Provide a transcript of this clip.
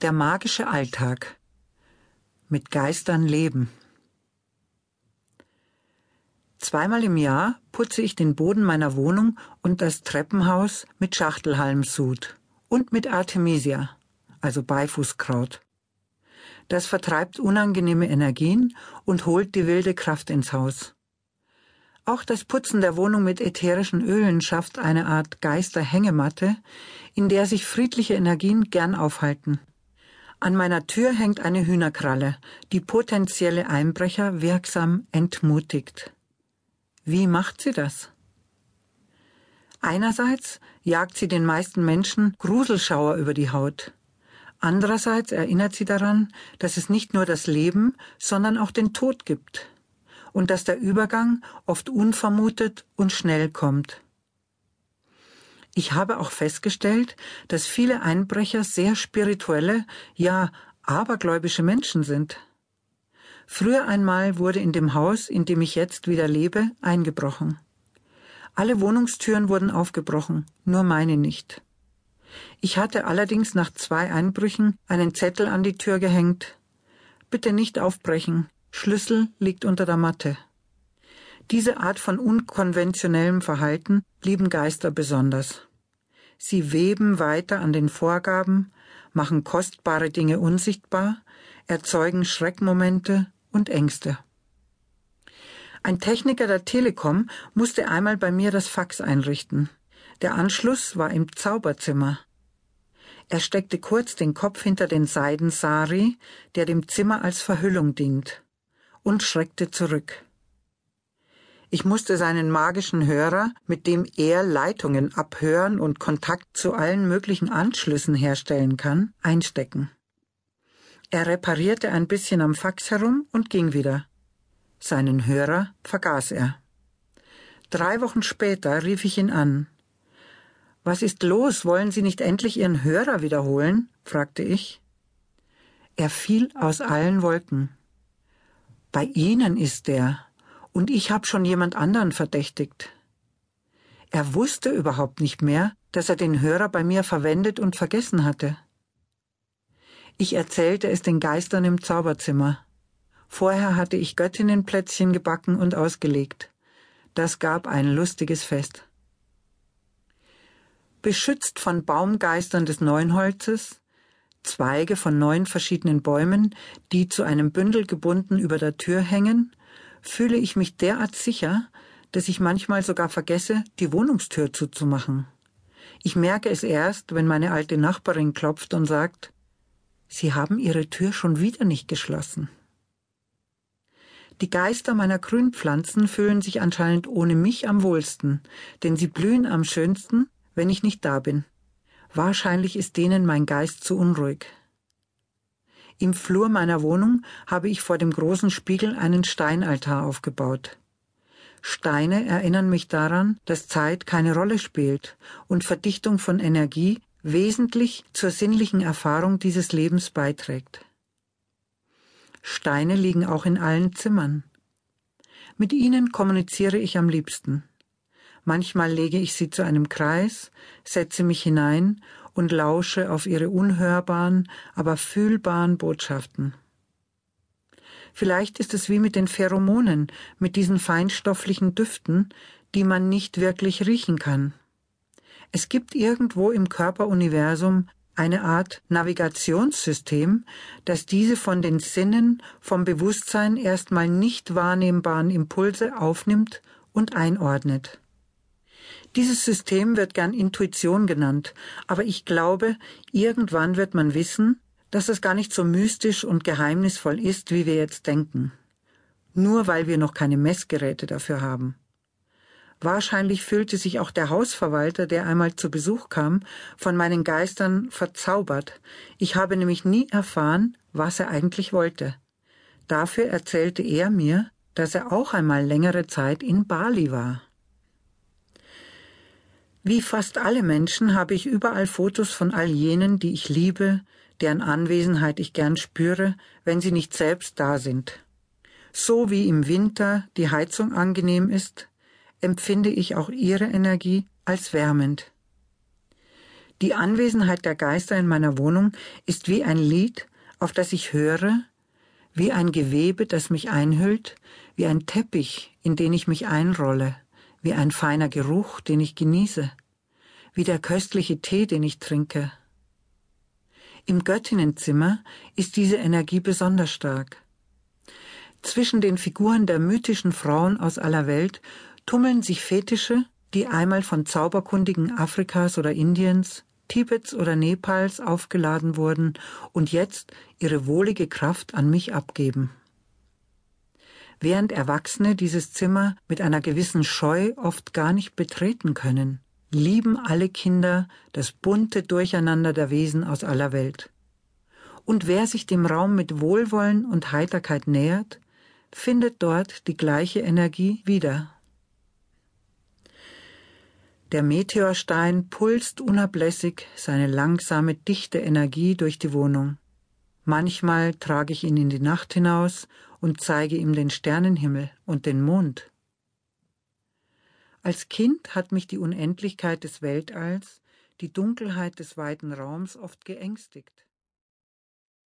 Der magische Alltag. Mit Geistern leben. Zweimal im Jahr putze ich den Boden meiner Wohnung und das Treppenhaus mit Schachtelhalmsud und mit Artemisia, also Beifußkraut. Das vertreibt unangenehme Energien und holt die wilde Kraft ins Haus. Auch das Putzen der Wohnung mit ätherischen Ölen schafft eine Art Geisterhängematte, in der sich friedliche Energien gern aufhalten. An meiner Tür hängt eine Hühnerkralle, die potenzielle Einbrecher wirksam entmutigt. Wie macht sie das? Einerseits jagt sie den meisten Menschen Gruselschauer über die Haut. Andererseits erinnert sie daran, dass es nicht nur das Leben, sondern auch den Tod gibt und dass der Übergang oft unvermutet und schnell kommt. Ich habe auch festgestellt, dass viele Einbrecher sehr spirituelle, ja abergläubische Menschen sind. Früher einmal wurde in dem Haus, in dem ich jetzt wieder lebe, eingebrochen. Alle Wohnungstüren wurden aufgebrochen, nur meine nicht. Ich hatte allerdings nach zwei Einbrüchen einen Zettel an die Tür gehängt. Bitte nicht aufbrechen, Schlüssel liegt unter der Matte. Diese Art von unkonventionellem Verhalten lieben Geister besonders. Sie weben weiter an den Vorgaben, machen kostbare Dinge unsichtbar, erzeugen Schreckmomente und Ängste. Ein Techniker der Telekom musste einmal bei mir das Fax einrichten. Der Anschluss war im Zauberzimmer. Er steckte kurz den Kopf hinter den Seidensari, der dem Zimmer als Verhüllung dient, und schreckte zurück. Ich musste seinen magischen Hörer, mit dem er Leitungen abhören und Kontakt zu allen möglichen Anschlüssen herstellen kann, einstecken. Er reparierte ein bisschen am Fax herum und ging wieder. Seinen Hörer vergaß er. Drei Wochen später rief ich ihn an. Was ist los? Wollen Sie nicht endlich Ihren Hörer wiederholen? fragte ich. Er fiel aus allen Wolken. Bei Ihnen ist er, und ich habe schon jemand anderen verdächtigt. Er wusste überhaupt nicht mehr, dass er den Hörer bei mir verwendet und vergessen hatte. Ich erzählte es den Geistern im Zauberzimmer. Vorher hatte ich Göttinnenplätzchen gebacken und ausgelegt. Das gab ein lustiges Fest. Beschützt von Baumgeistern des Neunholzes, Zweige von neun verschiedenen Bäumen, die zu einem Bündel gebunden über der Tür hängen, fühle ich mich derart sicher, dass ich manchmal sogar vergesse, die Wohnungstür zuzumachen. Ich merke es erst, wenn meine alte Nachbarin klopft und sagt, Sie haben Ihre Tür schon wieder nicht geschlossen. Die Geister meiner Grünpflanzen fühlen sich anscheinend ohne mich am wohlsten, denn sie blühen am schönsten, wenn ich nicht da bin. Wahrscheinlich ist denen mein Geist zu unruhig. Im Flur meiner Wohnung habe ich vor dem großen Spiegel einen Steinaltar aufgebaut. Steine erinnern mich daran, dass Zeit keine Rolle spielt und Verdichtung von Energie wesentlich zur sinnlichen Erfahrung dieses Lebens beiträgt. Steine liegen auch in allen Zimmern. Mit ihnen kommuniziere ich am liebsten. Manchmal lege ich sie zu einem Kreis, setze mich hinein und lausche auf ihre unhörbaren, aber fühlbaren Botschaften. Vielleicht ist es wie mit den Pheromonen, mit diesen feinstofflichen Düften, die man nicht wirklich riechen kann. Es gibt irgendwo im Körperuniversum eine Art Navigationssystem, das diese von den Sinnen, vom Bewusstsein erstmal nicht wahrnehmbaren Impulse aufnimmt und einordnet. Dieses System wird gern Intuition genannt, aber ich glaube, irgendwann wird man wissen, dass es gar nicht so mystisch und geheimnisvoll ist, wie wir jetzt denken. Nur weil wir noch keine Messgeräte dafür haben. Wahrscheinlich fühlte sich auch der Hausverwalter, der einmal zu Besuch kam, von meinen Geistern verzaubert. Ich habe nämlich nie erfahren, was er eigentlich wollte. Dafür erzählte er mir, dass er auch einmal längere Zeit in Bali war. Wie fast alle Menschen habe ich überall Fotos von all jenen, die ich liebe, deren Anwesenheit ich gern spüre, wenn sie nicht selbst da sind. So wie im Winter die Heizung angenehm ist, empfinde ich auch ihre Energie als wärmend. Die Anwesenheit der Geister in meiner Wohnung ist wie ein Lied, auf das ich höre, wie ein Gewebe, das mich einhüllt, wie ein Teppich, in den ich mich einrolle, wie ein feiner Geruch, den ich genieße, wie der köstliche Tee, den ich trinke. Im Göttinnenzimmer ist diese Energie besonders stark. Zwischen den Figuren der mythischen Frauen aus aller Welt tummeln sich Fetische, die einmal von Zauberkundigen Afrikas oder Indiens, Tibets oder Nepals aufgeladen wurden und jetzt ihre wohlige Kraft an mich abgeben. Während Erwachsene dieses Zimmer mit einer gewissen Scheu oft gar nicht betreten können, lieben alle Kinder das bunte Durcheinander der Wesen aus aller Welt. Und wer sich dem Raum mit Wohlwollen und Heiterkeit nähert, findet dort die gleiche Energie wieder. Der Meteorstein pulst unablässig seine langsame, dichte Energie durch die Wohnung. Manchmal trage ich ihn in die Nacht hinaus und zeige ihm den Sternenhimmel und den Mond. Als Kind hat mich die Unendlichkeit des Weltalls, die Dunkelheit des weiten Raums oft geängstigt.